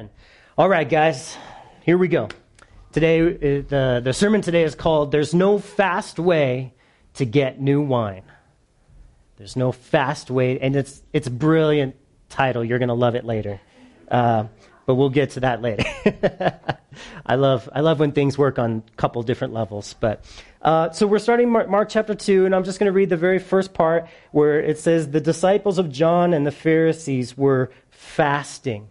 Amen. All right, guys, here we go. Today, uh, the, the sermon today is called There's No Fast Way to Get New Wine. There's no fast way, and it's, it's a brilliant title. You're going to love it later. Uh, but we'll get to that later. I love I love when things work on a couple different levels. But uh, so we're starting Mark, Mark chapter two, and I'm just going to read the very first part where it says the disciples of John and the Pharisees were fasting.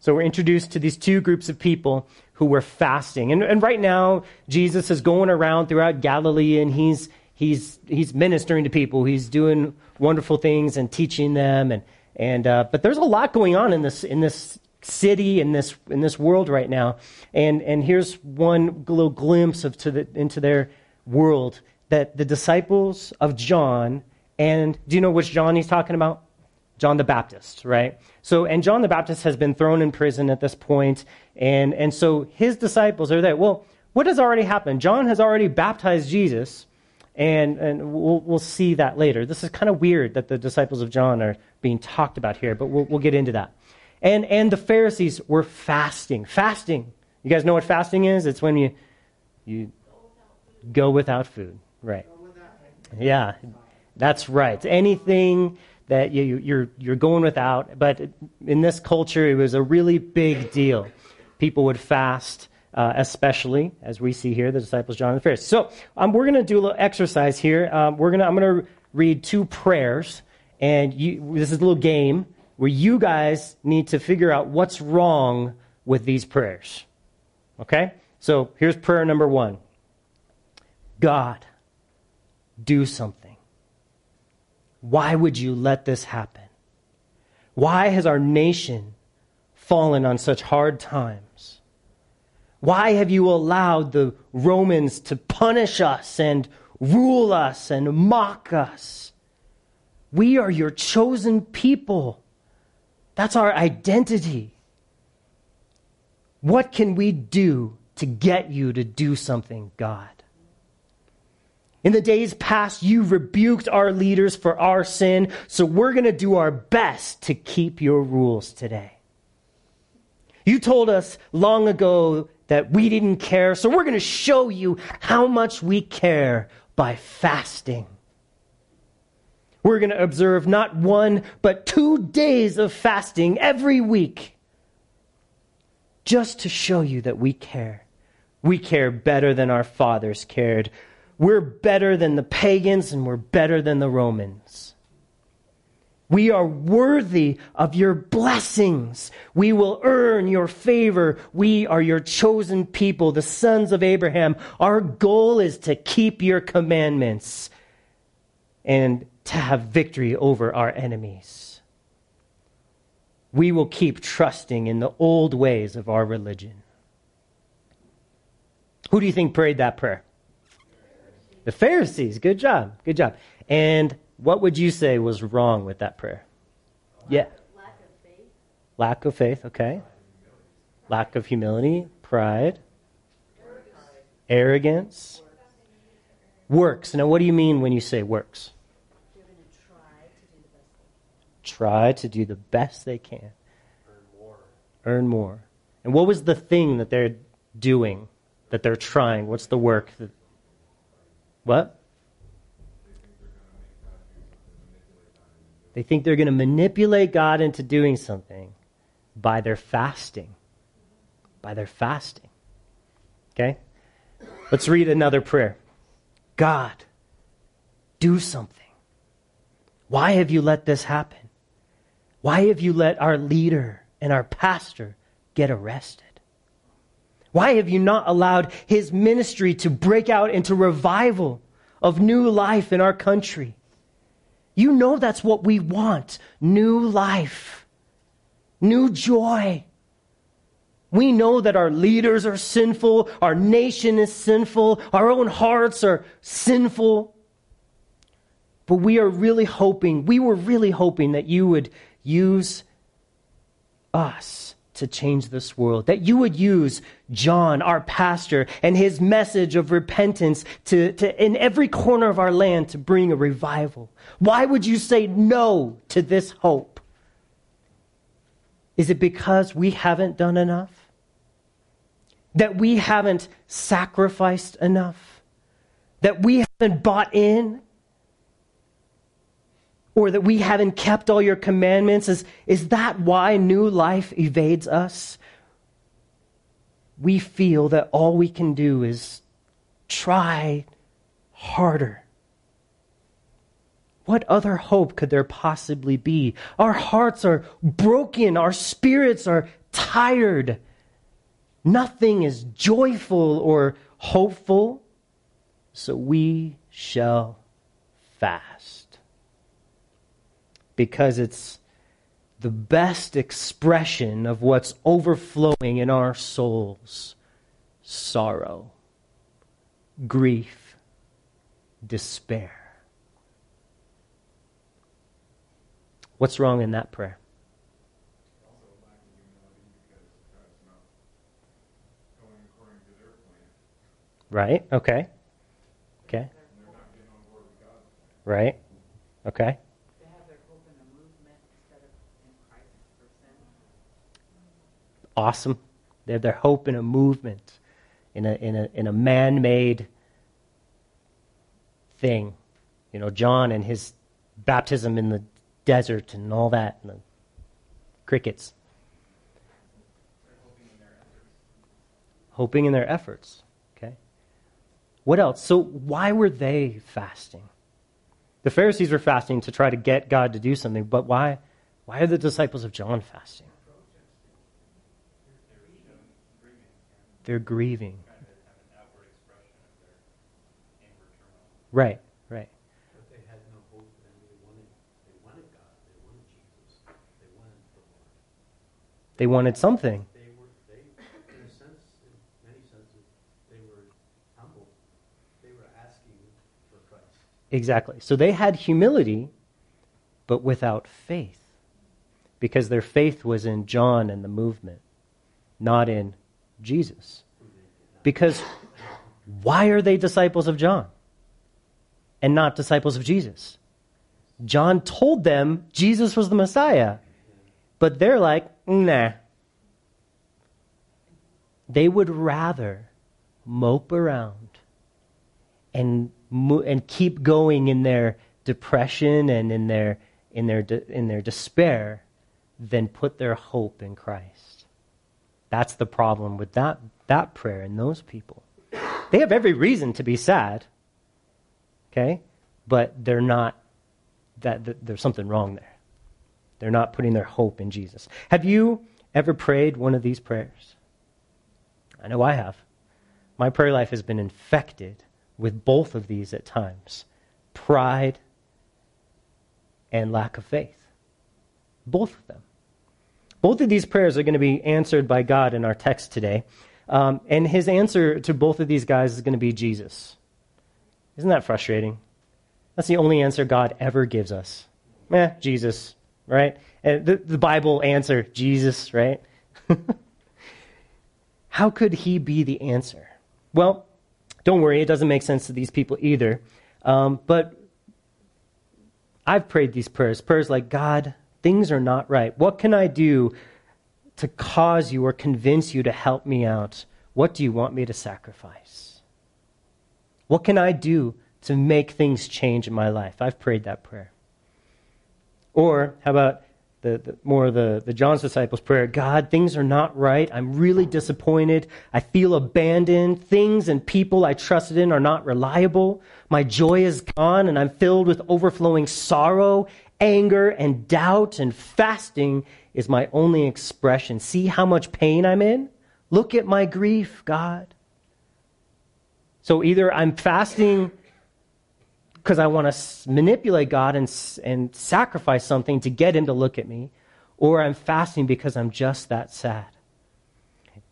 So we're introduced to these two groups of people who were fasting, and, and right now Jesus is going around throughout Galilee, and he's he's he's ministering to people. He's doing wonderful things and teaching them, and and uh, but there's a lot going on in this in this city in this in this world right now. And and here's one little glimpse of to the, into their world that the disciples of John and do you know which John he's talking about? John the Baptist, right? So and John the Baptist has been thrown in prison at this point, and and so his disciples are there. Well, what has already happened? John has already baptized Jesus, and and we'll we'll see that later. This is kind of weird that the disciples of John are being talked about here, but we'll we'll get into that. And, and the Pharisees were fasting. Fasting. You guys know what fasting is? It's when you, you go without food. Right. Yeah, that's right. Anything that you, you're, you're going without. But in this culture, it was a really big deal. People would fast, uh, especially, as we see here, the disciples, John and the Pharisees. So um, we're going to do a little exercise here. Um, we're gonna, I'm going to read two prayers. And you, this is a little game where you guys need to figure out what's wrong with these prayers. Okay? So here's prayer number one God, do something. Why would you let this happen? Why has our nation fallen on such hard times? Why have you allowed the Romans to punish us and rule us and mock us? We are your chosen people. That's our identity. What can we do to get you to do something, God? In the days past, you rebuked our leaders for our sin, so we're going to do our best to keep your rules today. You told us long ago that we didn't care, so we're going to show you how much we care by fasting. We're going to observe not one, but two days of fasting every week just to show you that we care. We care better than our fathers cared. We're better than the pagans and we're better than the Romans. We are worthy of your blessings. We will earn your favor. We are your chosen people, the sons of Abraham. Our goal is to keep your commandments. And to have victory over our enemies. We will keep trusting in the old ways of our religion. Who do you think prayed that prayer? The Pharisees. Good job. Good job. And what would you say was wrong with that prayer? Yeah. Lack of faith. Lack of faith, okay. Lack of humility, pride, arrogance, works. Now, what do you mean when you say works? try to do the best they can. Earn more. Earn more. And what was the thing that they're doing, that they're trying? What's the work? That, what? They think they're going to manipulate God into doing something by their fasting. By their fasting. Okay? Let's read another prayer. God, do something. Why have you let this happen? Why have you let our leader and our pastor get arrested? Why have you not allowed his ministry to break out into revival of new life in our country? You know that's what we want new life, new joy. We know that our leaders are sinful, our nation is sinful, our own hearts are sinful. But we are really hoping, we were really hoping that you would use us to change this world. That you would use John, our pastor, and his message of repentance to, to, in every corner of our land to bring a revival. Why would you say no to this hope? Is it because we haven't done enough? That we haven't sacrificed enough? That we haven't bought in? Or that we haven't kept all your commandments? Is, is that why new life evades us? We feel that all we can do is try harder. What other hope could there possibly be? Our hearts are broken, our spirits are tired. Nothing is joyful or hopeful, so we shall fast. Because it's the best expression of what's overflowing in our souls sorrow, grief, despair. What's wrong in that prayer? Right? Okay. Okay. Right? Okay. Awesome. They have their hope in a movement, in a, in a, in a man made thing. You know, John and his baptism in the desert and all that, and the crickets. Hoping in their efforts. Hoping in their efforts. Okay. What else? So, why were they fasting? The Pharisees were fasting to try to get God to do something, but why, why are the disciples of John fasting? They're grieving. Right, right. No they wanted, they wanted God, they wanted Jesus. They wanted something. They were, they, in a sense, in many senses, they were humble. They were asking for Christ. Exactly. So they had humility, but without faith. Because their faith was in John and the movement, not in Jesus. Because why are they disciples of John and not disciples of Jesus? John told them Jesus was the Messiah, but they're like, nah. They would rather mope around and and keep going in their depression and in their in their in their despair than put their hope in Christ. That's the problem with that that prayer and those people. They have every reason to be sad. Okay? But they're not that, that there's something wrong there. They're not putting their hope in Jesus. Have you ever prayed one of these prayers? I know I have. My prayer life has been infected with both of these at times pride and lack of faith. Both of them. Both of these prayers are going to be answered by God in our text today. Um, and his answer to both of these guys is going to be Jesus. Isn't that frustrating? That's the only answer God ever gives us. Eh, Jesus, right? And the, the Bible answer, Jesus, right? How could he be the answer? Well, don't worry, it doesn't make sense to these people either. Um, but I've prayed these prayers prayers like, God, things are not right. What can I do to cause you or convince you to help me out? What do you want me to sacrifice? What can I do to make things change in my life? I've prayed that prayer. Or how about the, the, more the, the John's disciples prayer God, things are not right. I'm really disappointed. I feel abandoned. Things and people I trusted in are not reliable. My joy is gone, and I'm filled with overflowing sorrow, anger, and doubt, and fasting is my only expression. See how much pain I'm in? Look at my grief, God. So either I'm fasting because I want to manipulate God and, and sacrifice something to get Him to look at me, or I'm fasting because I'm just that sad.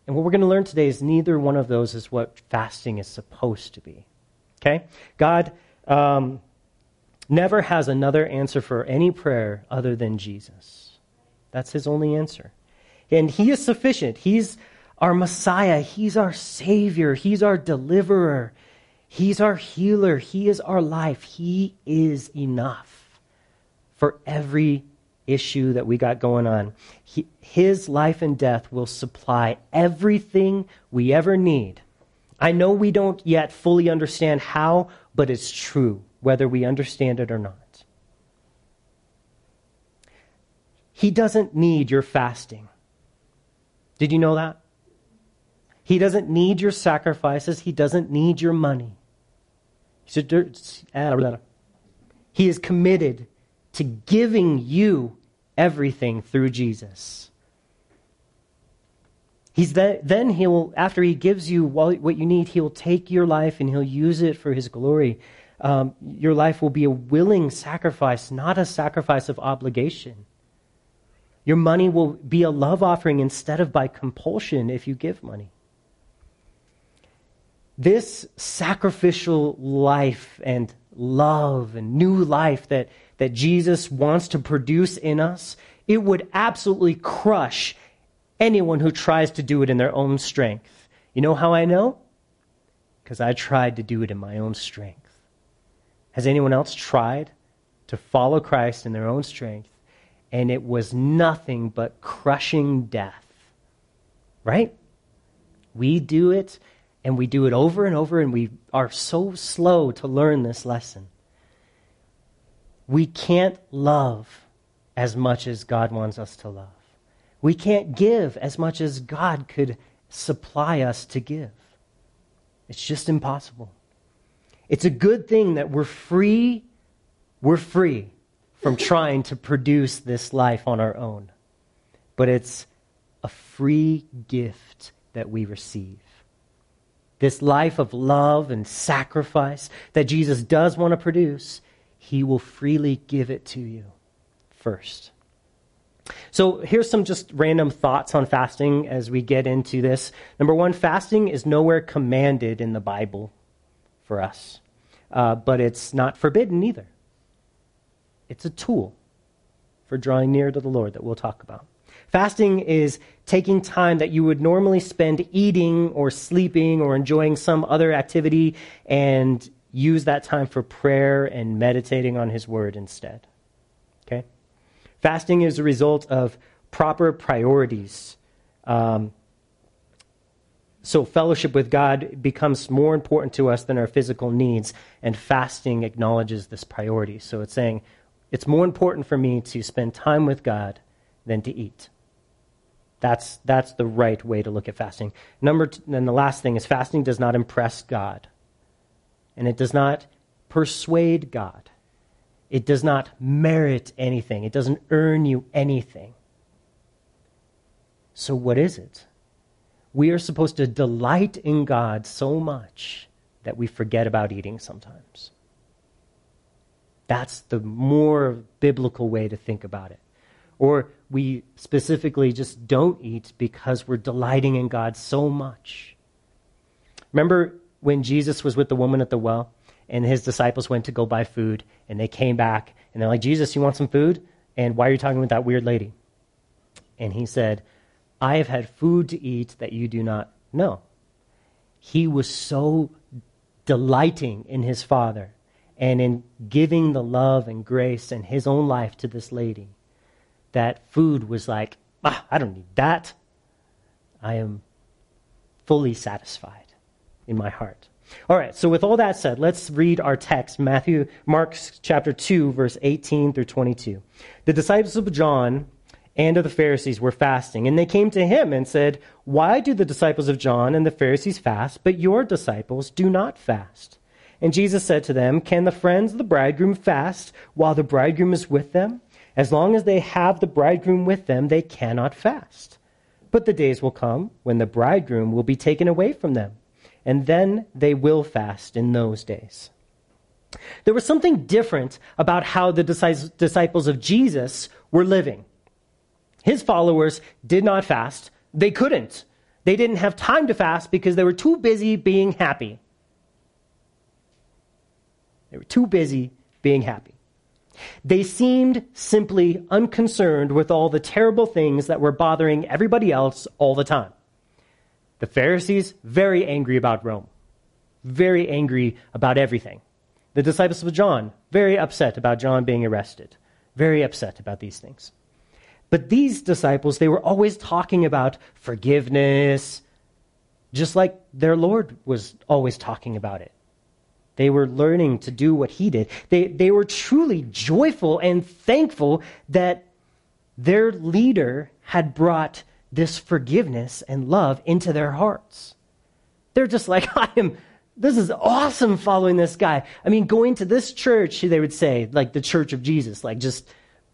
And what we're going to learn today is neither one of those is what fasting is supposed to be. Okay? God um, never has another answer for any prayer other than Jesus. That's His only answer. And He is sufficient. He's our Messiah. He's our Savior. He's our deliverer. He's our healer. He is our life. He is enough for every issue that we got going on. He, his life and death will supply everything we ever need. I know we don't yet fully understand how, but it's true, whether we understand it or not. He doesn't need your fasting. Did you know that? He doesn't need your sacrifices. He doesn't need your money. He ah, is committed to giving you everything through Jesus. He's the, then he'll, after he gives you what you need, he'll take your life and he'll use it for his glory. Um, your life will be a willing sacrifice, not a sacrifice of obligation. Your money will be a love offering instead of by compulsion if you give money. This sacrificial life and love and new life that, that Jesus wants to produce in us, it would absolutely crush anyone who tries to do it in their own strength. You know how I know? Because I tried to do it in my own strength. Has anyone else tried to follow Christ in their own strength? And it was nothing but crushing death. Right? We do it, and we do it over and over, and we are so slow to learn this lesson. We can't love as much as God wants us to love. We can't give as much as God could supply us to give. It's just impossible. It's a good thing that we're free, we're free from trying to produce this life on our own. But it's a free gift that we receive. This life of love and sacrifice that Jesus does want to produce, he will freely give it to you first. So here's some just random thoughts on fasting as we get into this. Number one, fasting is nowhere commanded in the Bible for us, uh, but it's not forbidden either. It's a tool for drawing near to the Lord that we'll talk about. Fasting is taking time that you would normally spend eating or sleeping or enjoying some other activity and use that time for prayer and meditating on His Word instead. Okay? Fasting is a result of proper priorities. Um, so, fellowship with God becomes more important to us than our physical needs, and fasting acknowledges this priority. So, it's saying it's more important for me to spend time with God than to eat. That's, that's the right way to look at fasting. Number and the last thing is fasting does not impress God, and it does not persuade God. It does not merit anything, it doesn't earn you anything. So, what is it? We are supposed to delight in God so much that we forget about eating sometimes. That's the more biblical way to think about it. Or we specifically just don't eat because we're delighting in God so much. Remember when Jesus was with the woman at the well? and his disciples went to go buy food, and they came back, and they're like, Jesus, you want some food? And why are you talking with that weird lady? And he said, I have had food to eat that you do not know. He was so delighting in his Father and in giving the love and grace and his own life to this lady that food was like, ah, I don't need that. I am fully satisfied in my heart. All right, so with all that said, let's read our text, Matthew, Mark chapter 2, verse 18 through 22. The disciples of John and of the Pharisees were fasting, and they came to him and said, Why do the disciples of John and the Pharisees fast, but your disciples do not fast? And Jesus said to them, Can the friends of the bridegroom fast while the bridegroom is with them? As long as they have the bridegroom with them, they cannot fast. But the days will come when the bridegroom will be taken away from them and then they will fast in those days. There was something different about how the disciples of Jesus were living. His followers did not fast. They couldn't. They didn't have time to fast because they were too busy being happy. They were too busy being happy. They seemed simply unconcerned with all the terrible things that were bothering everybody else all the time. The Pharisees, very angry about Rome, very angry about everything. The disciples of John, very upset about John being arrested, very upset about these things. But these disciples, they were always talking about forgiveness, just like their Lord was always talking about it. They were learning to do what he did. They, they were truly joyful and thankful that their leader had brought this forgiveness and love into their hearts. They're just like, I am, this is awesome following this guy. I mean, going to this church, they would say, like the church of Jesus, like just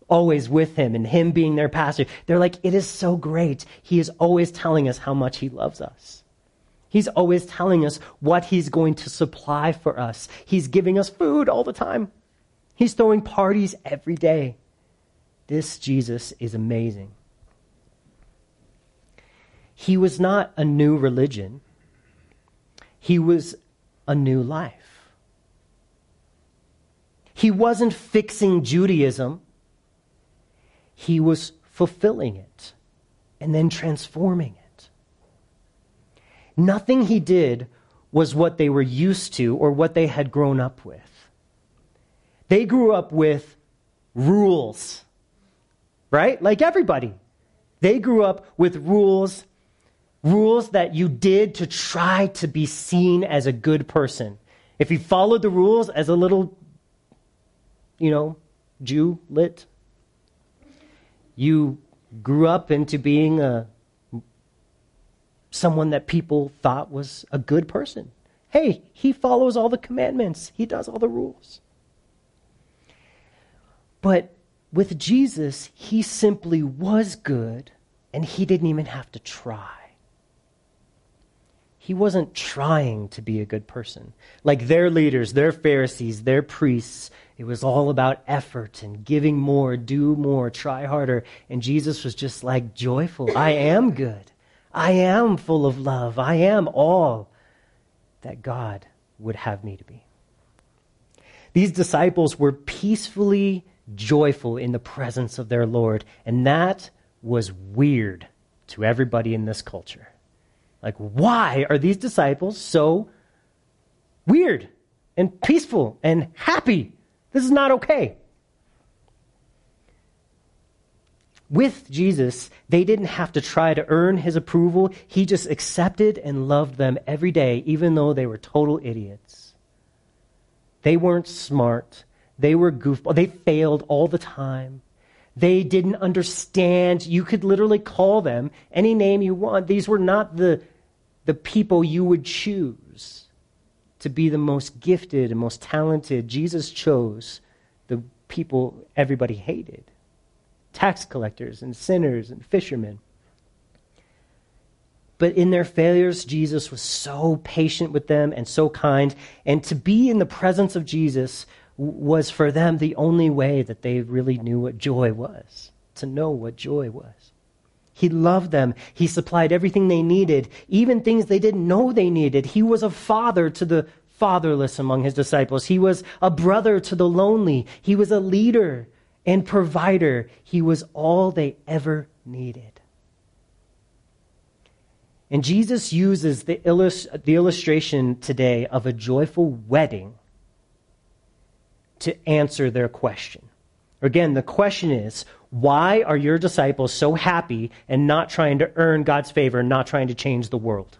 always with him and him being their pastor. They're like, it is so great. He is always telling us how much he loves us. He's always telling us what he's going to supply for us. He's giving us food all the time. He's throwing parties every day. This Jesus is amazing. He was not a new religion, he was a new life. He wasn't fixing Judaism, he was fulfilling it and then transforming it. Nothing he did was what they were used to or what they had grown up with. They grew up with rules, right? Like everybody. They grew up with rules, rules that you did to try to be seen as a good person. If you followed the rules as a little, you know, Jew lit, you grew up into being a someone that people thought was a good person. Hey, he follows all the commandments. He does all the rules. But with Jesus, he simply was good and he didn't even have to try. He wasn't trying to be a good person. Like their leaders, their Pharisees, their priests, it was all about effort and giving more, do more, try harder. And Jesus was just like joyful. I am good. I am full of love. I am all that God would have me to be. These disciples were peacefully joyful in the presence of their Lord, and that was weird to everybody in this culture. Like, why are these disciples so weird and peaceful and happy? This is not okay. With Jesus, they didn't have to try to earn his approval. He just accepted and loved them every day, even though they were total idiots. They weren't smart. They were goofball. They failed all the time. They didn't understand. You could literally call them any name you want. These were not the, the people you would choose to be the most gifted and most talented, Jesus chose the people everybody hated tax collectors and sinners and fishermen. But in their failures, Jesus was so patient with them and so kind. And to be in the presence of Jesus was for them the only way that they really knew what joy was, to know what joy was. He loved them. He supplied everything they needed, even things they didn't know they needed. He was a father to the fatherless among his disciples. He was a brother to the lonely. He was a leader and provider. He was all they ever needed. And Jesus uses the, illust- the illustration today of a joyful wedding to answer their question. Again, the question is why are your disciples so happy and not trying to earn God's favor, and not trying to change the world?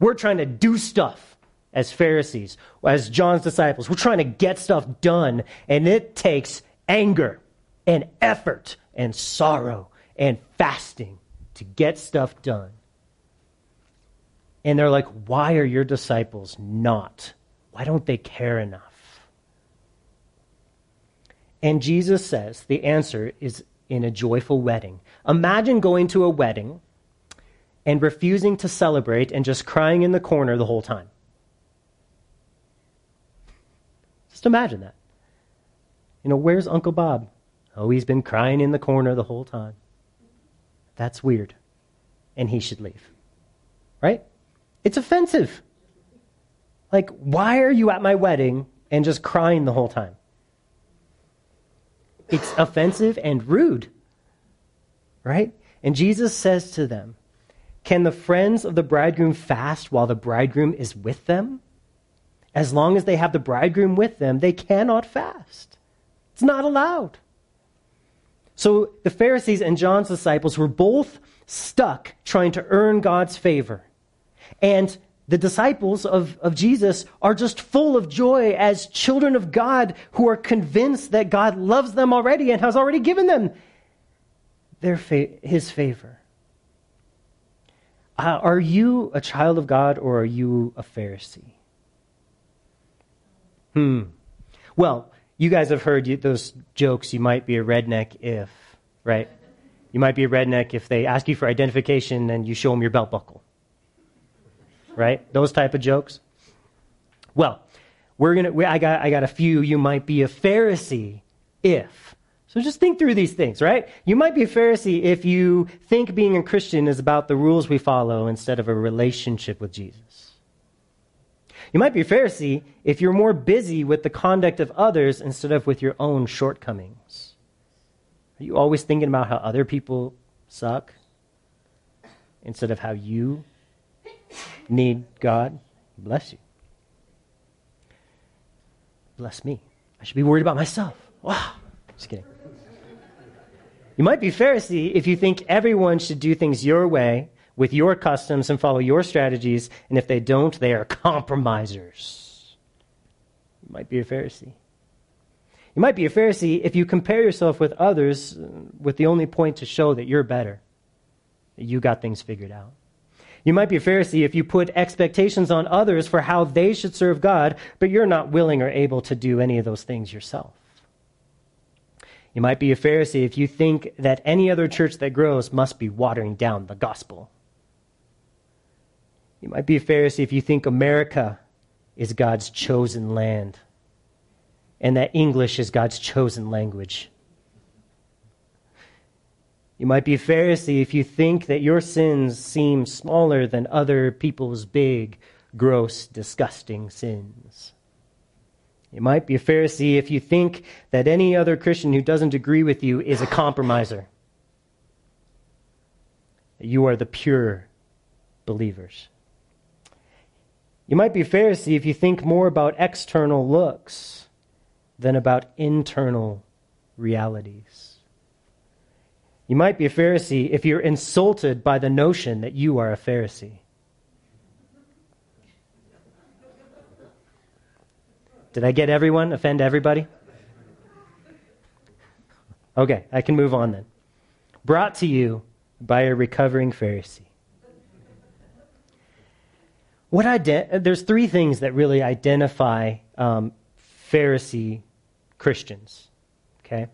We're trying to do stuff as Pharisees, as John's disciples. We're trying to get stuff done, and it takes anger and effort and sorrow and fasting to get stuff done. And they're like, why are your disciples not? Why don't they care enough? And Jesus says the answer is in a joyful wedding. Imagine going to a wedding and refusing to celebrate and just crying in the corner the whole time. Just imagine that. You know, where's Uncle Bob? Oh, he's been crying in the corner the whole time. That's weird. And he should leave. Right? It's offensive. Like, why are you at my wedding and just crying the whole time? It's offensive and rude. Right? And Jesus says to them, Can the friends of the bridegroom fast while the bridegroom is with them? As long as they have the bridegroom with them, they cannot fast. It's not allowed. So the Pharisees and John's disciples were both stuck trying to earn God's favor. And the disciples of, of Jesus are just full of joy as children of God who are convinced that God loves them already and has already given them their fa- his favor. Uh, are you a child of God or are you a Pharisee? Hmm. Well, you guys have heard those jokes. You might be a redneck if, right? You might be a redneck if they ask you for identification and you show them your belt buckle. Right? Those type of jokes. Well, we're gonna. We, I got. I got a few. You might be a Pharisee if. So just think through these things, right? You might be a Pharisee if you think being a Christian is about the rules we follow instead of a relationship with Jesus. You might be a Pharisee if you're more busy with the conduct of others instead of with your own shortcomings. Are you always thinking about how other people suck instead of how you need God? Bless you. Bless me. I should be worried about myself. Wow. Just kidding. You might be Pharisee if you think everyone should do things your way with your customs and follow your strategies, and if they don't, they are compromisers. You might be a Pharisee. You might be a Pharisee if you compare yourself with others uh, with the only point to show that you're better, that you got things figured out. You might be a Pharisee if you put expectations on others for how they should serve God, but you're not willing or able to do any of those things yourself. You might be a Pharisee if you think that any other church that grows must be watering down the gospel. You might be a Pharisee if you think America is God's chosen land and that English is God's chosen language. You might be a Pharisee if you think that your sins seem smaller than other people's big, gross, disgusting sins. You might be a Pharisee if you think that any other Christian who doesn't agree with you is a compromiser. You are the pure believers. You might be a Pharisee if you think more about external looks than about internal realities. You might be a Pharisee if you're insulted by the notion that you are a Pharisee. Did I get everyone? Offend everybody? Okay, I can move on then. Brought to you by a recovering Pharisee. What ident- there's three things that really identify um, Pharisee Christians. Okay?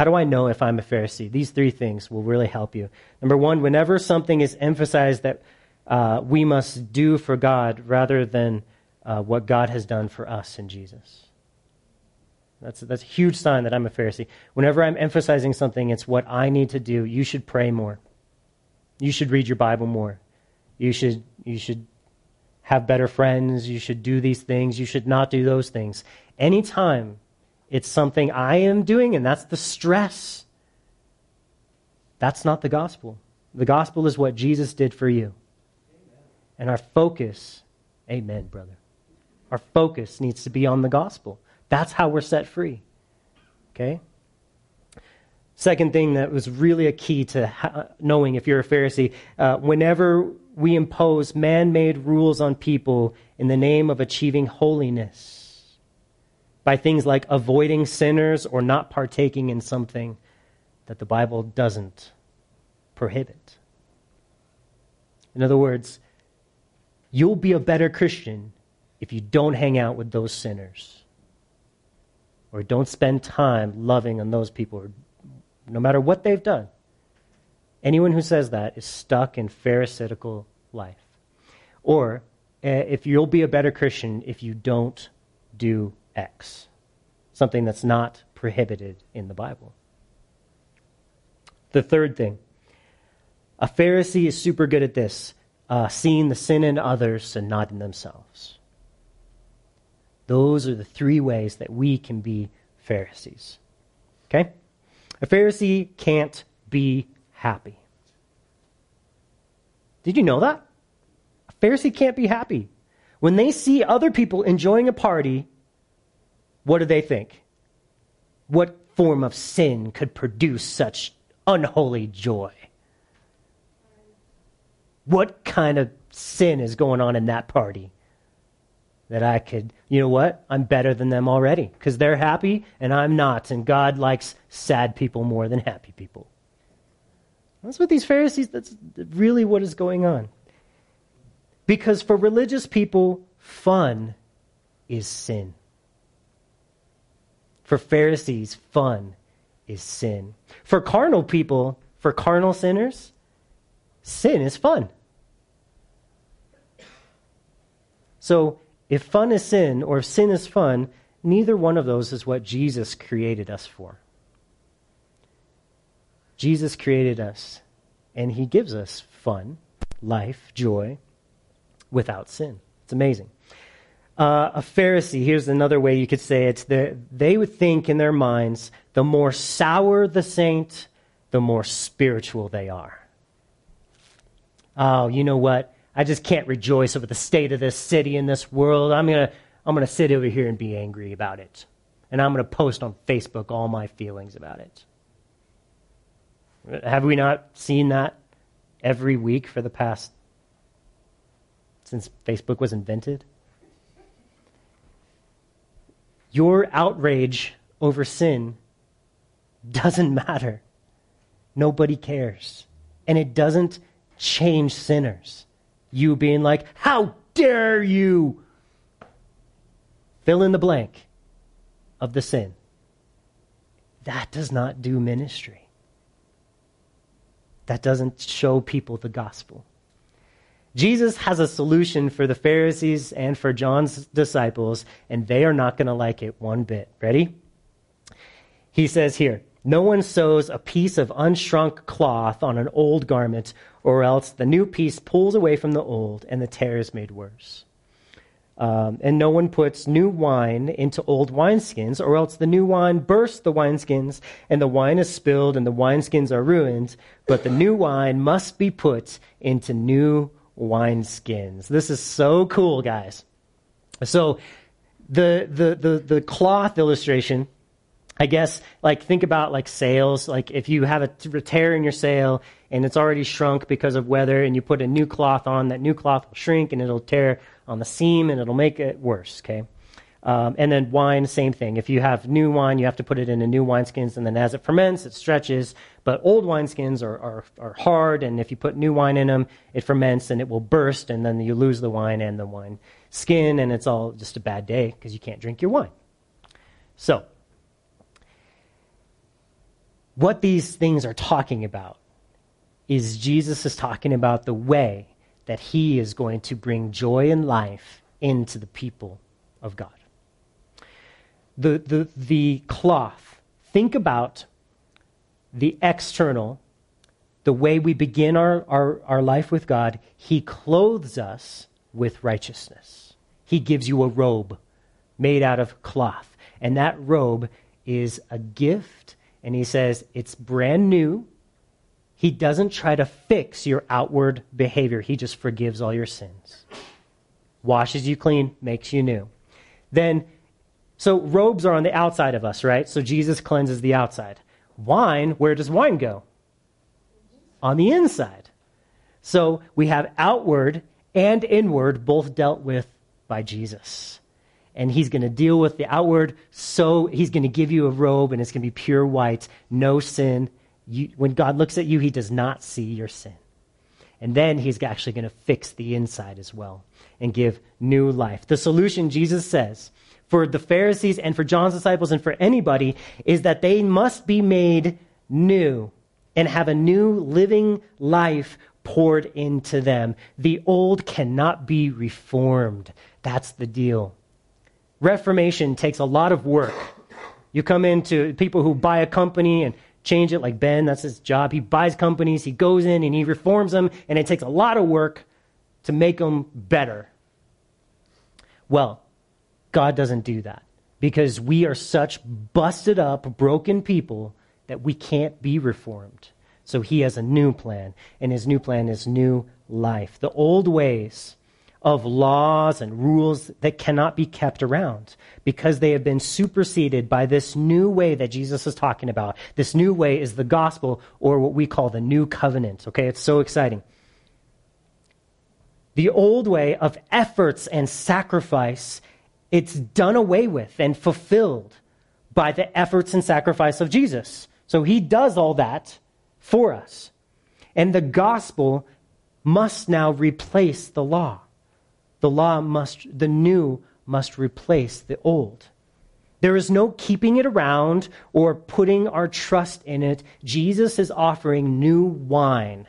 How do I know if I'm a Pharisee? These three things will really help you. Number one, whenever something is emphasized that uh, we must do for God rather than uh, what God has done for us in Jesus. That's, that's a huge sign that I'm a Pharisee. Whenever I'm emphasizing something, it's what I need to do. You should pray more. You should read your Bible more. You should, you should have better friends, you should do these things, you should not do those things. Anytime it's something I am doing, and that's the stress, that's not the gospel. The gospel is what Jesus did for you. And our focus, amen, brother. Our focus needs to be on the gospel. That's how we're set free. Okay? Second thing that was really a key to ha- knowing if you're a Pharisee, uh, whenever we impose man made rules on people in the name of achieving holiness by things like avoiding sinners or not partaking in something that the Bible doesn't prohibit. In other words, you'll be a better Christian if you don't hang out with those sinners or don't spend time loving on those people no matter what they've done. Anyone who says that is stuck in Pharisaical life. Or uh, if you'll be a better Christian if you don't do X, something that's not prohibited in the Bible. The third thing a Pharisee is super good at this, uh, seeing the sin in others and not in themselves. Those are the three ways that we can be Pharisees. Okay? A Pharisee can't be happy. Did you know that? A Pharisee can't be happy. When they see other people enjoying a party, what do they think? What form of sin could produce such unholy joy? What kind of sin is going on in that party? That I could, you know what? I'm better than them already because they're happy and I'm not. And God likes sad people more than happy people. That's what these Pharisees, that's really what is going on. Because for religious people, fun is sin. For Pharisees, fun is sin. For carnal people, for carnal sinners, sin is fun. So, if fun is sin or if sin is fun, neither one of those is what Jesus created us for. Jesus created us, and he gives us fun, life, joy, without sin. It's amazing. Uh, a Pharisee, here's another way you could say it. The, they would think in their minds the more sour the saint, the more spiritual they are. Oh, you know what? I just can't rejoice over the state of this city and this world. I'm going to I'm going to sit over here and be angry about it. And I'm going to post on Facebook all my feelings about it. Have we not seen that every week for the past since Facebook was invented? Your outrage over sin doesn't matter. Nobody cares. And it doesn't change sinners. You being like, How dare you? Fill in the blank of the sin. That does not do ministry. That doesn't show people the gospel. Jesus has a solution for the Pharisees and for John's disciples, and they are not going to like it one bit. Ready? He says here, no one sews a piece of unshrunk cloth on an old garment, or else the new piece pulls away from the old, and the tear is made worse. Um, and no one puts new wine into old wineskins, or else the new wine bursts the wineskins, and the wine is spilled, and the wineskins are ruined. But the new wine must be put into new wineskins. This is so cool, guys. So the the the, the cloth illustration, I guess, like think about like sails. Like if you have a tear in your sail and it's already shrunk because of weather, and you put a new cloth on, that new cloth will shrink and it'll tear on the seam and it'll make it worse. Okay. Um, and then wine, same thing. If you have new wine, you have to put it into new wineskins, and then as it ferments, it stretches. But old wineskins are, are, are hard, and if you put new wine in them, it ferments and it will burst, and then you lose the wine and the wine skin, and it's all just a bad day because you can't drink your wine. So, what these things are talking about is Jesus is talking about the way that he is going to bring joy and life into the people of God the, the, the cloth. Think about the external, the way we begin our, our, our life with God. He clothes us with righteousness. He gives you a robe made out of cloth. And that robe is a gift. And he says it's brand new. He doesn't try to fix your outward behavior, he just forgives all your sins, washes you clean, makes you new. Then so robes are on the outside of us, right? So Jesus cleanses the outside. Wine, where does wine go? On the inside. So we have outward and inward both dealt with by Jesus. And he's going to deal with the outward, so he's going to give you a robe and it's going to be pure white, no sin. You, when God looks at you, he does not see your sin. And then he's actually going to fix the inside as well and give new life. The solution, Jesus says, for the Pharisees and for John's disciples and for anybody is that they must be made new and have a new living life poured into them. The old cannot be reformed. That's the deal. Reformation takes a lot of work. You come into people who buy a company and change it, like Ben, that's his job. He buys companies, he goes in and he reforms them, and it takes a lot of work to make them better. Well, God doesn't do that because we are such busted up, broken people that we can't be reformed. So he has a new plan, and his new plan is new life. The old ways of laws and rules that cannot be kept around because they have been superseded by this new way that Jesus is talking about. This new way is the gospel or what we call the new covenant. Okay, it's so exciting. The old way of efforts and sacrifice, it's done away with and fulfilled by the efforts and sacrifice of Jesus. So he does all that for us. And the gospel must now replace the law. The law must, the new must replace the old. There is no keeping it around or putting our trust in it. Jesus is offering new wine.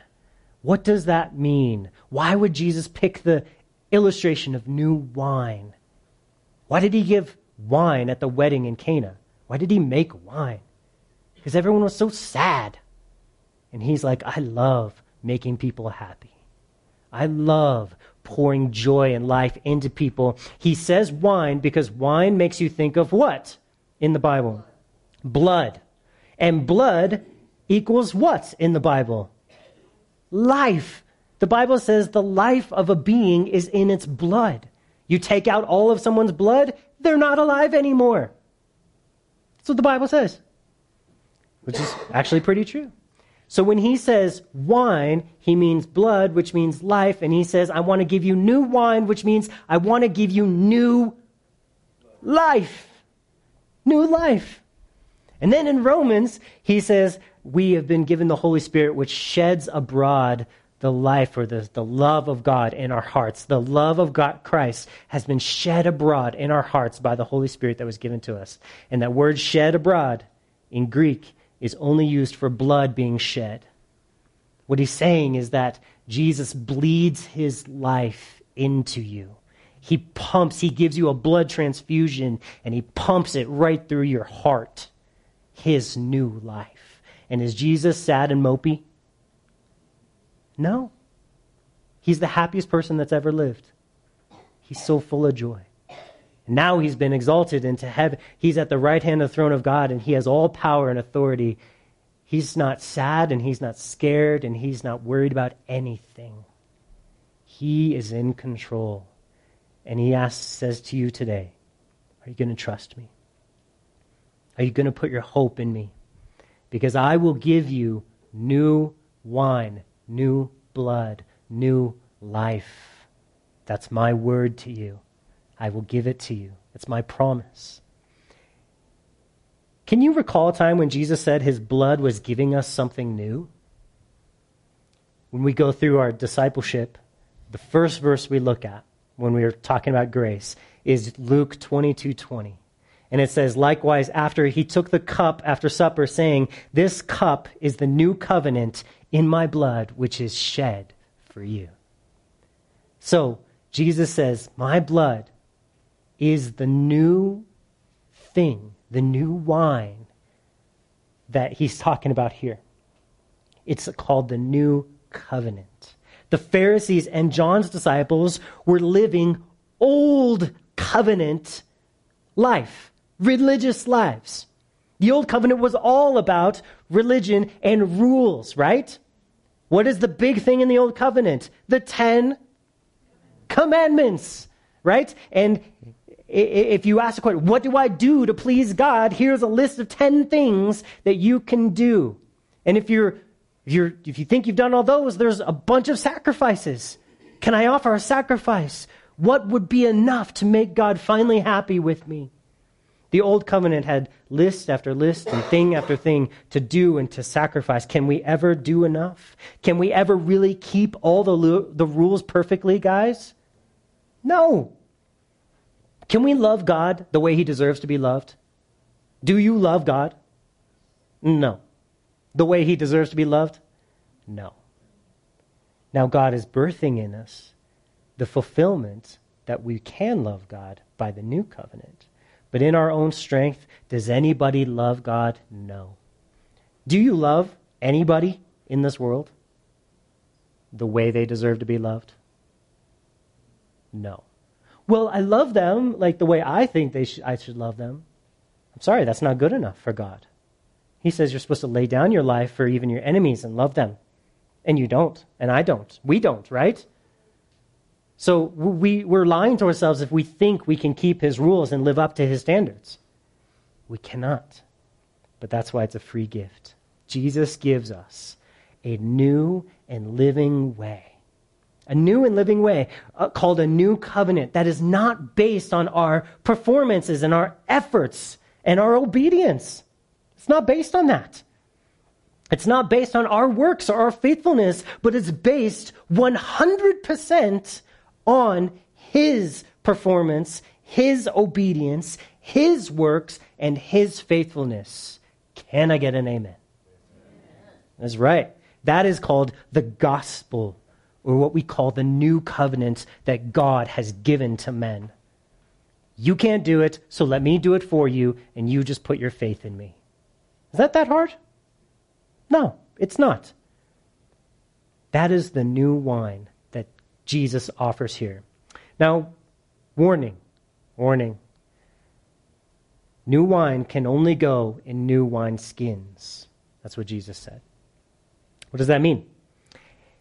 What does that mean? Why would Jesus pick the illustration of new wine? Why did he give wine at the wedding in Cana? Why did he make wine? Because everyone was so sad. And he's like, I love making people happy. I love pouring joy and life into people. He says wine because wine makes you think of what in the Bible? Blood. And blood equals what in the Bible? Life. The Bible says the life of a being is in its blood. You take out all of someone's blood, they're not alive anymore. That's what the Bible says, which is actually pretty true. So when he says wine, he means blood, which means life. And he says, I want to give you new wine, which means I want to give you new life. New life. And then in Romans, he says, We have been given the Holy Spirit, which sheds abroad the life or the, the love of God in our hearts. The love of God, Christ has been shed abroad in our hearts by the Holy Spirit that was given to us. And that word shed abroad in Greek is only used for blood being shed. What he's saying is that Jesus bleeds his life into you. He pumps, he gives you a blood transfusion, and he pumps it right through your heart. His new life. And is Jesus sad and mopey? No. He's the happiest person that's ever lived. He's so full of joy. Now he's been exalted into heaven. He's at the right hand of the throne of God, and he has all power and authority. He's not sad, and he's not scared, and he's not worried about anything. He is in control. And he asks, says to you today, Are you going to trust me? Are you going to put your hope in me? Because I will give you new wine, new blood, new life. That's my word to you. I will give it to you. It's my promise. Can you recall a time when Jesus said his blood was giving us something new? When we go through our discipleship, the first verse we look at when we are talking about grace is Luke 22 20. And it says, likewise, after he took the cup after supper, saying, This cup is the new covenant in my blood, which is shed for you. So, Jesus says, My blood is the new thing, the new wine that he's talking about here. It's called the new covenant. The Pharisees and John's disciples were living old covenant life, religious lives. The old covenant was all about religion and rules, right? What is the big thing in the old covenant? The Ten Commandments, right? And if you ask the question, what do I do to please God? Here's a list of 10 things that you can do. And if you're, if you're, if you think you've done all those, there's a bunch of sacrifices. Can I offer a sacrifice? What would be enough to make God finally happy with me? The old covenant had list after list and thing after thing to do and to sacrifice. Can we ever do enough? Can we ever really keep all the, the rules perfectly, guys? No. Can we love God the way he deserves to be loved? Do you love God? No. The way he deserves to be loved? No. Now, God is birthing in us the fulfillment that we can love God by the new covenant. But in our own strength, does anybody love God? No. Do you love anybody in this world the way they deserve to be loved? No well, I love them like the way I think they sh- I should love them. I'm sorry, that's not good enough for God. He says you're supposed to lay down your life for even your enemies and love them. And you don't, and I don't. We don't, right? So we, we're lying to ourselves if we think we can keep his rules and live up to his standards. We cannot. But that's why it's a free gift. Jesus gives us a new and living way. A new and living way uh, called a new covenant that is not based on our performances and our efforts and our obedience. It's not based on that. It's not based on our works or our faithfulness, but it's based 100% on His performance, His obedience, His works, and His faithfulness. Can I get an amen? That's right. That is called the gospel, or what we call the new covenant that God has given to men. You can't do it, so let me do it for you, and you just put your faith in me. Is that that hard? No, it's not. That is the new wine Jesus offers here. Now, warning, warning. New wine can only go in new wine skins. That's what Jesus said. What does that mean?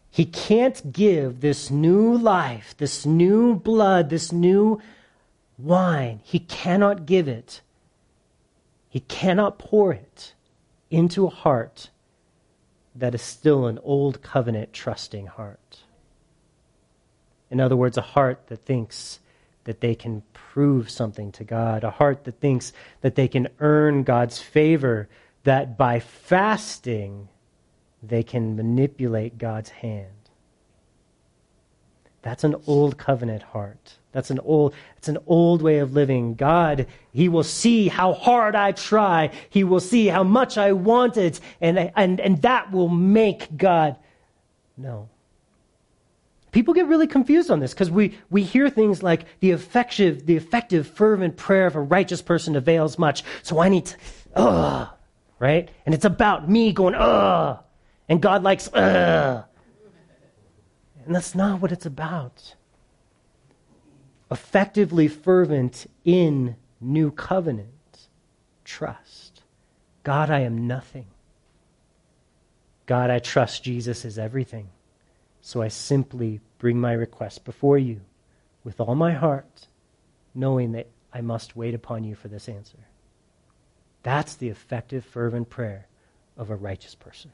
He can't give this new life, this new blood, this new wine. He cannot give it. He cannot pour it into a heart that is still an old covenant trusting heart. In other words, a heart that thinks that they can prove something to God, a heart that thinks that they can earn God's favor, that by fasting they can manipulate God's hand. That's an old covenant heart. That's an old, it's an old way of living. God, He will see how hard I try. He will see how much I want it. And, and, and that will make God. No. People get really confused on this because we, we hear things like the effective, the effective, fervent prayer of a righteous person avails much. So I need to, ugh, right? And it's about me going, ugh. And God likes, ugh. And that's not what it's about. Effectively fervent in new covenant trust. God, I am nothing. God, I trust Jesus is everything. So I simply bring my request before you with all my heart, knowing that I must wait upon you for this answer. That's the effective, fervent prayer of a righteous person.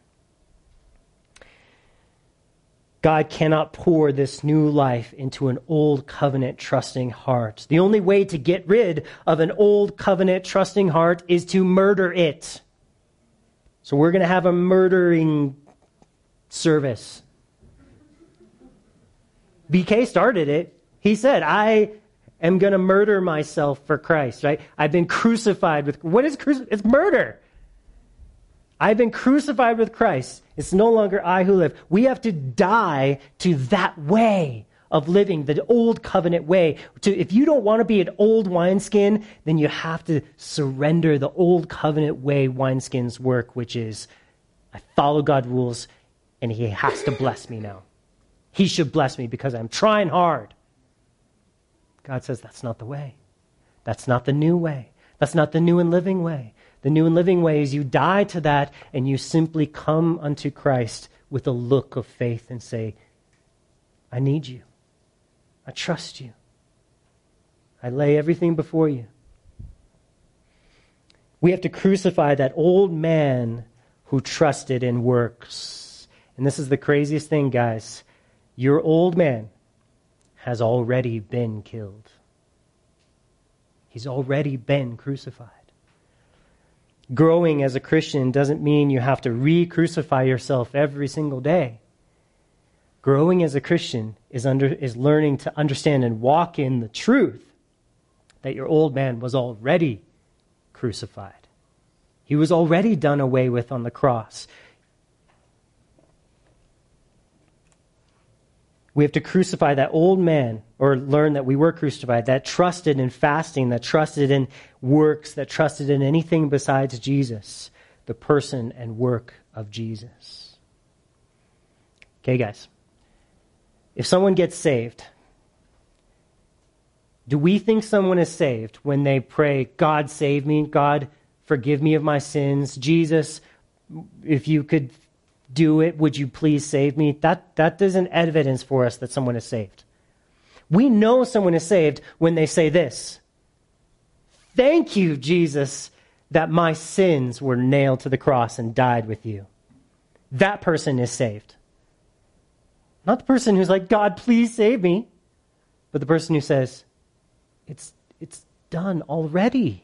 God cannot pour this new life into an old covenant trusting heart. The only way to get rid of an old covenant trusting heart is to murder it. So we're going to have a murdering service. BK started it. He said, I am going to murder myself for Christ, right? I've been crucified with, what is crucified? It's murder. I've been crucified with Christ. It's no longer I who live. We have to die to that way of living, the old covenant way. To, if you don't want to be an old wineskin, then you have to surrender the old covenant way wineskins work, which is I follow God's rules and He has to bless me now. He should bless me because I'm trying hard. God says that's not the way. That's not the new way. That's not the new and living way. The new and living way is you die to that and you simply come unto Christ with a look of faith and say, I need you. I trust you. I lay everything before you. We have to crucify that old man who trusted in works. And this is the craziest thing, guys. Your old man has already been killed, he's already been crucified. Growing as a Christian doesn't mean you have to re crucify yourself every single day. Growing as a Christian is, under, is learning to understand and walk in the truth that your old man was already crucified. He was already done away with on the cross. We have to crucify that old man, or learn that we were crucified, that trusted in fasting, that trusted in works, that trusted in anything besides Jesus, the person and work of Jesus. Okay, guys. If someone gets saved, do we think someone is saved when they pray, God save me, God forgive me of my sins, Jesus, if you could do it. Would you please save me? That, that isn't evidence for us that someone is saved. We know someone is saved when they say this Thank you, Jesus, that my sins were nailed to the cross and died with you. That person is saved. Not the person who's like, God, please save me, but the person who says, It's, it's done already.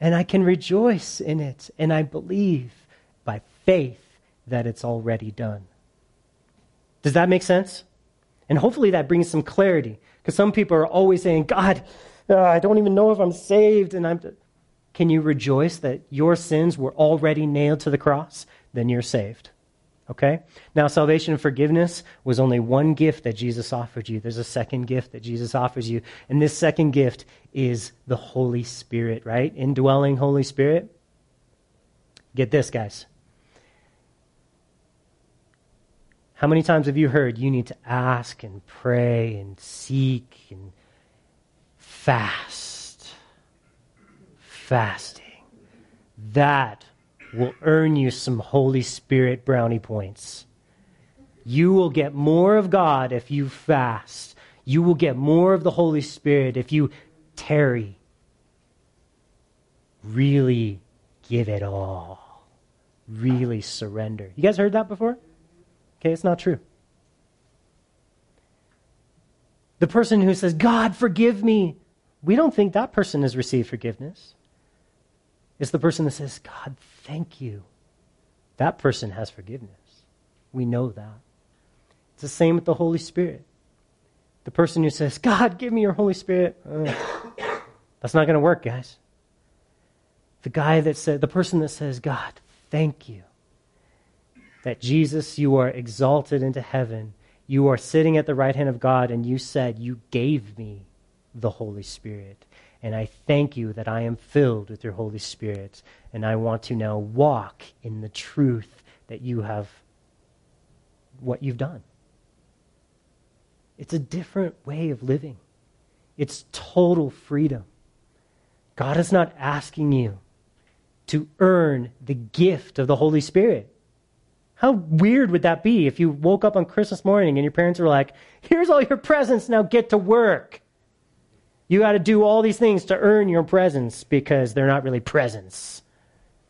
And I can rejoice in it. And I believe by faith that it's already done. Does that make sense? And hopefully that brings some clarity. Because some people are always saying, God, uh, I don't even know if I'm saved. And I'm. Can you rejoice that your sins were already nailed to the cross? Then you're saved. Okay? Now, salvation and forgiveness was only one gift that Jesus offered you. There's a second gift that Jesus offers you. And this second gift is the Holy Spirit, right? Indwelling Holy Spirit. Get this, guys. How many times have you heard you need to ask and pray and seek and fast? Fasting. That will earn you some Holy Spirit brownie points. You will get more of God if you fast. You will get more of the Holy Spirit if you tarry. Really give it all. Really surrender. You guys heard that before? Okay, it's not true. The person who says, God, forgive me, we don't think that person has received forgiveness. It's the person that says, God, thank you. That person has forgiveness. We know that. It's the same with the Holy Spirit. The person who says, God, give me your Holy Spirit, uh, that's not going to work, guys. The guy that said, the person that says, God, thank you that Jesus, you are exalted into heaven. You are sitting at the right hand of God, and you said, You gave me the Holy Spirit. And I thank you that I am filled with your Holy Spirit. And I want to now walk in the truth that you have, what you've done. It's a different way of living, it's total freedom. God is not asking you to earn the gift of the Holy Spirit. How weird would that be if you woke up on Christmas morning and your parents were like, here's all your presents, now get to work? You got to do all these things to earn your presents because they're not really presents.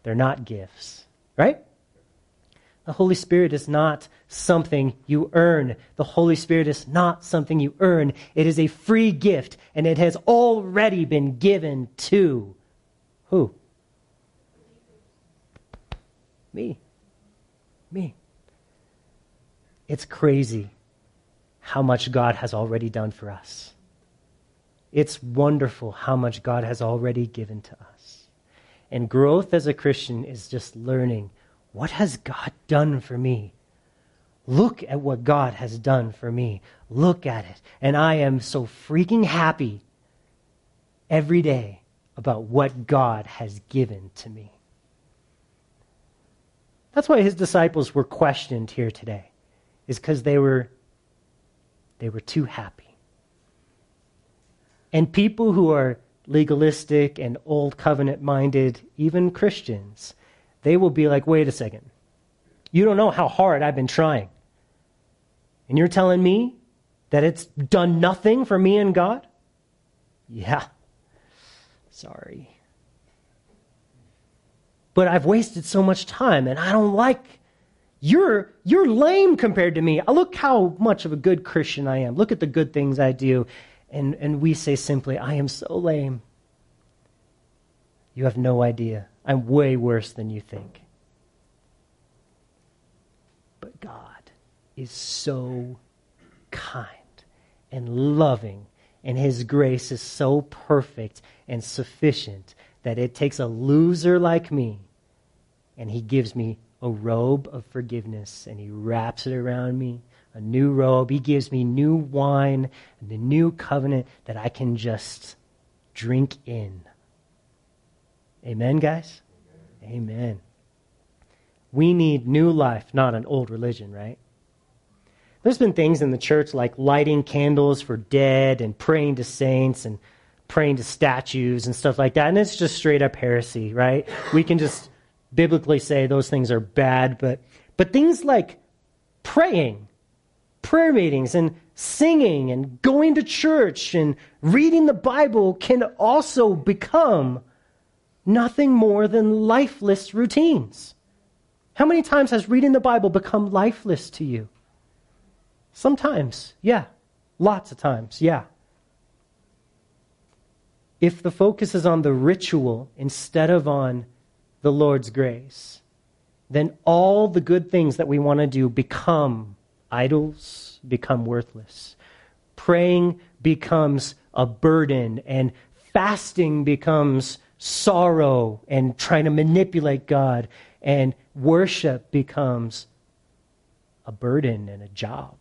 They're not gifts, right? The Holy Spirit is not something you earn. The Holy Spirit is not something you earn. It is a free gift, and it has already been given to who? Me me. It's crazy how much God has already done for us. It's wonderful how much God has already given to us. And growth as a Christian is just learning what has God done for me? Look at what God has done for me. Look at it. And I am so freaking happy every day about what God has given to me. That's why his disciples were questioned here today, is because they were, they were too happy. And people who are legalistic and old covenant minded, even Christians, they will be like, wait a second. You don't know how hard I've been trying. And you're telling me that it's done nothing for me and God? Yeah. Sorry but I've wasted so much time and I don't like you're you're lame compared to me. I Look how much of a good Christian I am. Look at the good things I do. And and we say simply, I am so lame. You have no idea. I'm way worse than you think. But God is so kind and loving, and His grace is so perfect and sufficient that it takes a loser like me and he gives me a robe of forgiveness and he wraps it around me, a new robe. He gives me new wine and the new covenant that I can just drink in. Amen, guys? Amen. Amen. We need new life, not an old religion, right? There's been things in the church like lighting candles for dead and praying to saints and praying to statues and stuff like that. And it's just straight up heresy, right? We can just biblically say those things are bad, but, but things like praying, prayer meetings, and singing and going to church and reading the Bible can also become nothing more than lifeless routines. How many times has reading the Bible become lifeless to you? Sometimes, yeah. Lots of times, yeah. If the focus is on the ritual instead of on the Lord's grace, then all the good things that we want to do become idols, become worthless. Praying becomes a burden, and fasting becomes sorrow and trying to manipulate God, and worship becomes a burden and a job.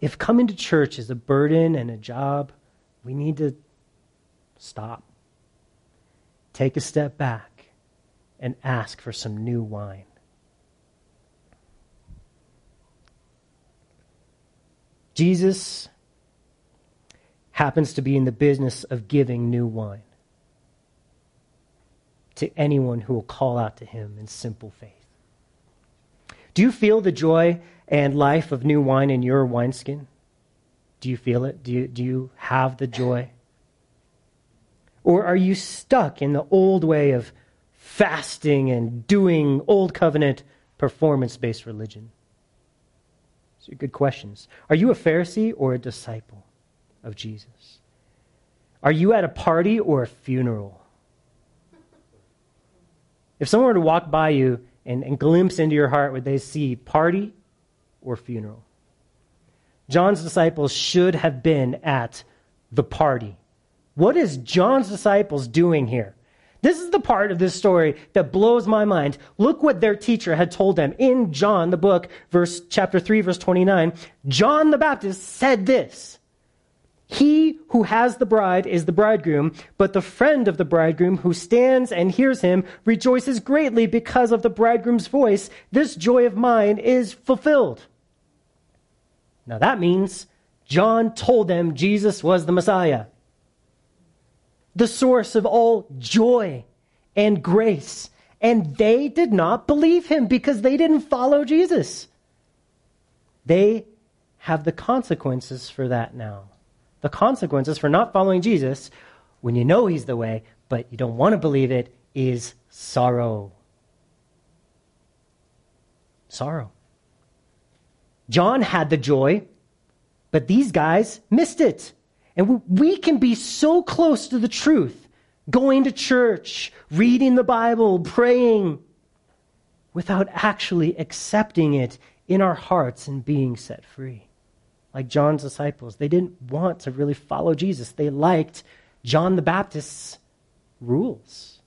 If coming to church is a burden and a job, we need to stop. Take a step back and ask for some new wine. Jesus happens to be in the business of giving new wine to anyone who will call out to him in simple faith. Do you feel the joy and life of new wine in your wineskin? Do you feel it? Do you, do you have the joy? Or are you stuck in the old way of fasting and doing old covenant performance based religion? These are good questions. Are you a Pharisee or a disciple of Jesus? Are you at a party or a funeral? If someone were to walk by you and, and glimpse into your heart, would they see party or funeral? John's disciples should have been at the party. What is John's disciples doing here? This is the part of this story that blows my mind. Look what their teacher had told them in John, the book, verse chapter 3, verse 29. John the Baptist said this. He who has the bride is the bridegroom, but the friend of the bridegroom who stands and hears him rejoices greatly because of the bridegroom's voice. This joy of mine is fulfilled. Now that means John told them Jesus was the Messiah, the source of all joy and grace. And they did not believe him because they didn't follow Jesus. They have the consequences for that now. The consequences for not following Jesus when you know he's the way, but you don't want to believe it, is sorrow. Sorrow. John had the joy, but these guys missed it. And we can be so close to the truth, going to church, reading the Bible, praying, without actually accepting it in our hearts and being set free. Like John's disciples, they didn't want to really follow Jesus. They liked John the Baptist's rules.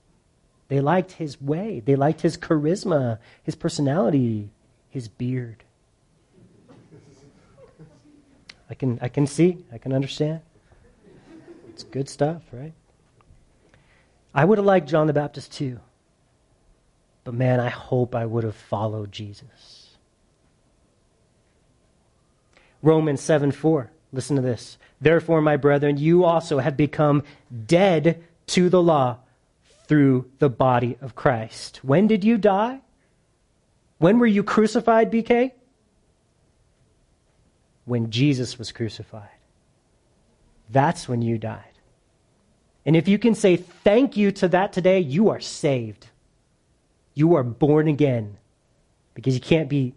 They liked his way. They liked his charisma, his personality, his beard. I can, I can see, I can understand. It's good stuff, right? I would have liked John the Baptist too. But man, I hope I would have followed Jesus. Romans 7 4. Listen to this. Therefore, my brethren, you also have become dead to the law through the body of Christ. When did you die? When were you crucified, BK? when Jesus was crucified. That's when you died. And if you can say thank you to that today, you are saved. You are born again. Because you can't be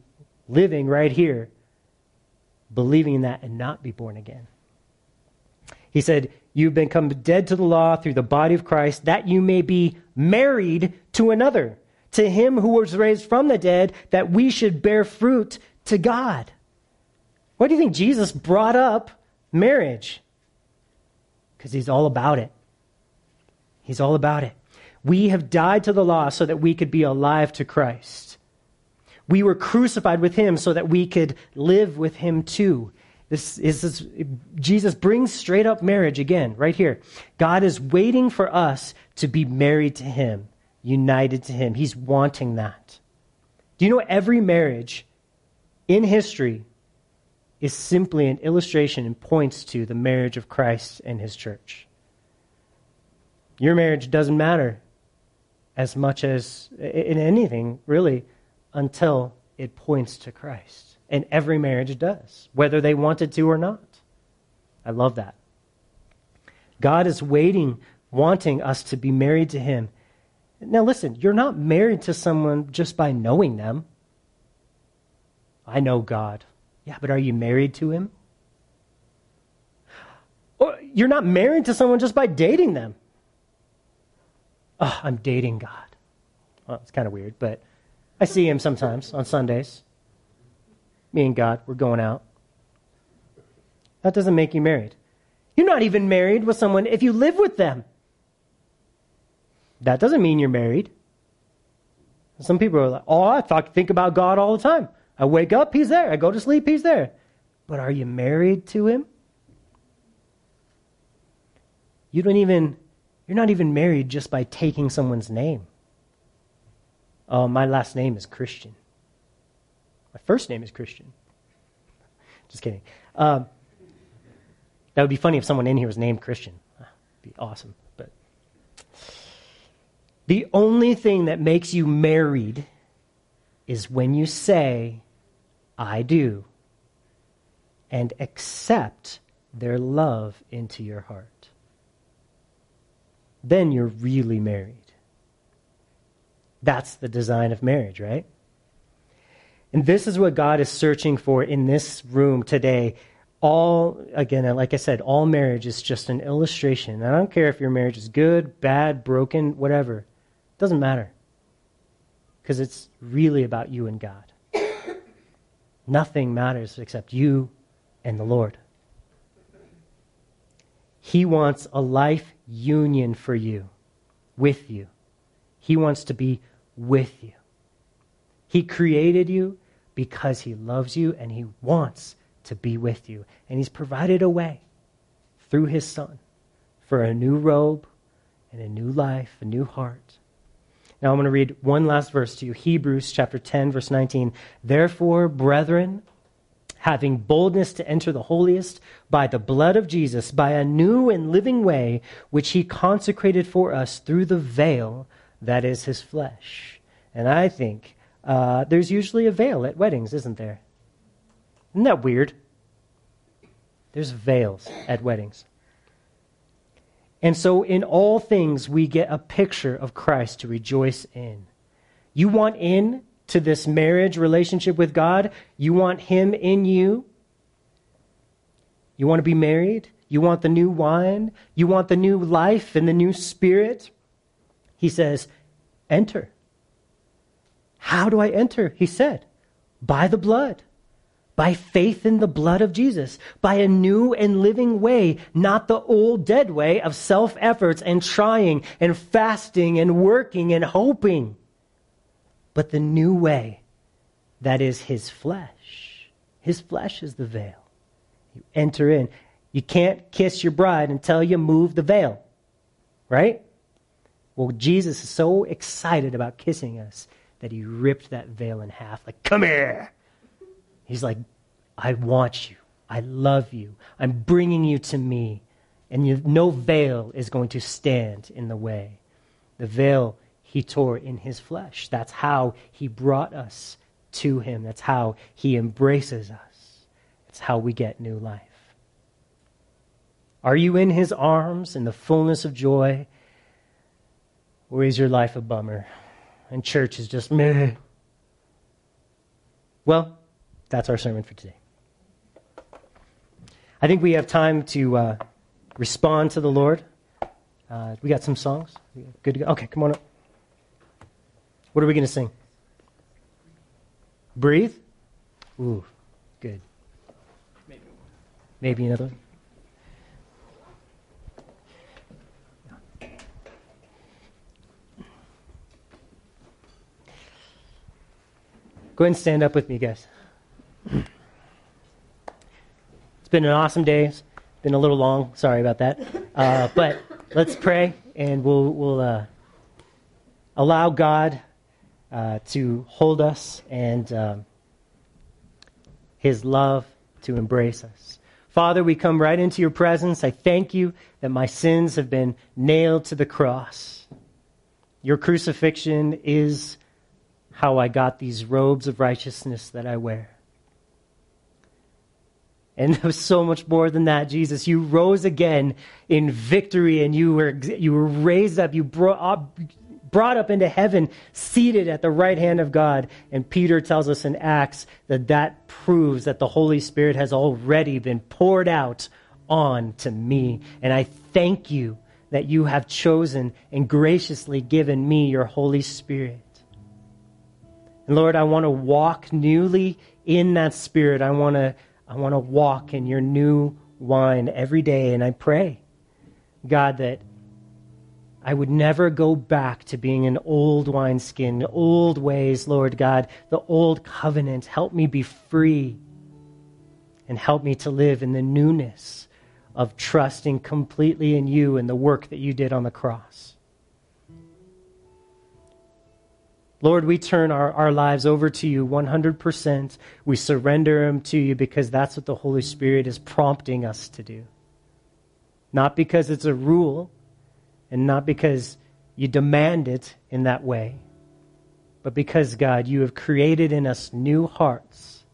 living right here believing in that and not be born again. He said, You've become dead to the law through the body of Christ, that you may be married to another, to him who was raised from the dead, that we should bear fruit to God. Why do you think Jesus brought up marriage? Because he's all about it. He's all about it. We have died to the law so that we could be alive to Christ. We were crucified with him so that we could live with him too. This is this, Jesus brings straight up marriage again, right here. God is waiting for us to be married to him, united to him. He's wanting that. Do you know every marriage in history is simply an illustration and points to the marriage of Christ and his church. Your marriage doesn't matter as much as in anything, really, until it points to Christ. And every marriage does, whether they wanted to or not. I love that. God is waiting, wanting us to be married to Him. Now, listen, you're not married to someone just by knowing them. I know God. Yeah, but are you married to Him? Or you're not married to someone just by dating them. Oh, I'm dating God. Well, it's kind of weird, but I see Him sometimes on Sundays. Me and God, we're going out. That doesn't make you married. You're not even married with someone if you live with them. That doesn't mean you're married. Some people are like, oh, I think about God all the time. I wake up, he's there. I go to sleep, he's there. But are you married to him? You don't even, you're not even married just by taking someone's name. Oh, my last name is Christian. My first name is Christian. Just kidding. Um, that would be funny if someone in here was named Christian. That'd be awesome. But the only thing that makes you married is when you say, I do, and accept their love into your heart. Then you're really married. That's the design of marriage, right? And this is what God is searching for in this room today. All, again, like I said, all marriage is just an illustration. I don't care if your marriage is good, bad, broken, whatever. It doesn't matter. Because it's really about you and God. Nothing matters except you and the Lord. He wants a life union for you, with you. He wants to be with you. He created you because He loves you and He wants to be with you. And He's provided a way through His Son for a new robe and a new life, a new heart. Now I'm going to read one last verse to you Hebrews chapter 10, verse 19. Therefore, brethren, having boldness to enter the holiest by the blood of Jesus, by a new and living way which he consecrated for us through the veil that is his flesh. And I think uh, there's usually a veil at weddings, isn't there? Isn't that weird? There's veils at weddings. And so, in all things, we get a picture of Christ to rejoice in. You want in to this marriage relationship with God? You want Him in you? You want to be married? You want the new wine? You want the new life and the new spirit? He says, Enter. How do I enter? He said, By the blood by faith in the blood of Jesus, by a new and living way, not the old dead way of self efforts and trying and fasting and working and hoping, but the new way that is his flesh. His flesh is the veil. You enter in. You can't kiss your bride until you move the veil, right? Well, Jesus is so excited about kissing us that he ripped that veil in half, like, come here. He's like, I want you. I love you. I'm bringing you to me. And you, no veil is going to stand in the way. The veil he tore in his flesh. That's how he brought us to him. That's how he embraces us. It's how we get new life. Are you in his arms in the fullness of joy? Or is your life a bummer? And church is just meh. Well, that's our sermon for today. I think we have time to uh, respond to the Lord. Uh, we got some songs. Good to go. Okay, come on up. What are we going to sing? Breathe? Ooh, good. Maybe, Maybe another one. Go ahead and stand up with me, guys. It's been an awesome day. It's been a little long. Sorry about that. Uh, but let's pray, and we'll, we'll uh, allow God uh, to hold us and um, His love to embrace us. Father, we come right into your presence. I thank you that my sins have been nailed to the cross. Your crucifixion is how I got these robes of righteousness that I wear. And it was so much more than that, Jesus. You rose again in victory and you were, you were raised up. You brought up, brought up into heaven, seated at the right hand of God. And Peter tells us in Acts that that proves that the Holy Spirit has already been poured out on to me. And I thank you that you have chosen and graciously given me your Holy Spirit. And Lord, I want to walk newly in that spirit. I want to I want to walk in your new wine every day and I pray God that I would never go back to being an old wineskin, old ways, Lord God, the old covenant. Help me be free and help me to live in the newness of trusting completely in you and the work that you did on the cross. Lord, we turn our, our lives over to you 100%. We surrender them to you because that's what the Holy Spirit is prompting us to do. Not because it's a rule and not because you demand it in that way, but because, God, you have created in us new hearts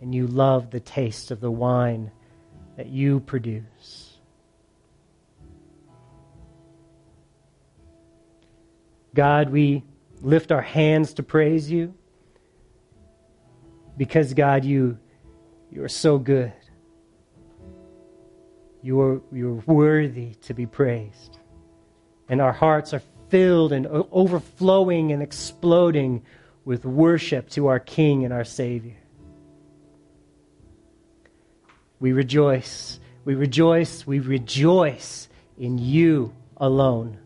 and you love the taste of the wine that you produce. God, we lift our hands to praise you because, God, you, you are so good. You are, you are worthy to be praised. And our hearts are filled and overflowing and exploding with worship to our King and our Savior. We rejoice. We rejoice. We rejoice in you alone.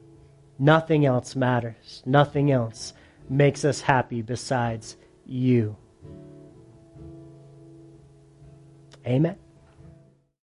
Nothing else matters. Nothing else makes us happy besides you. Amen.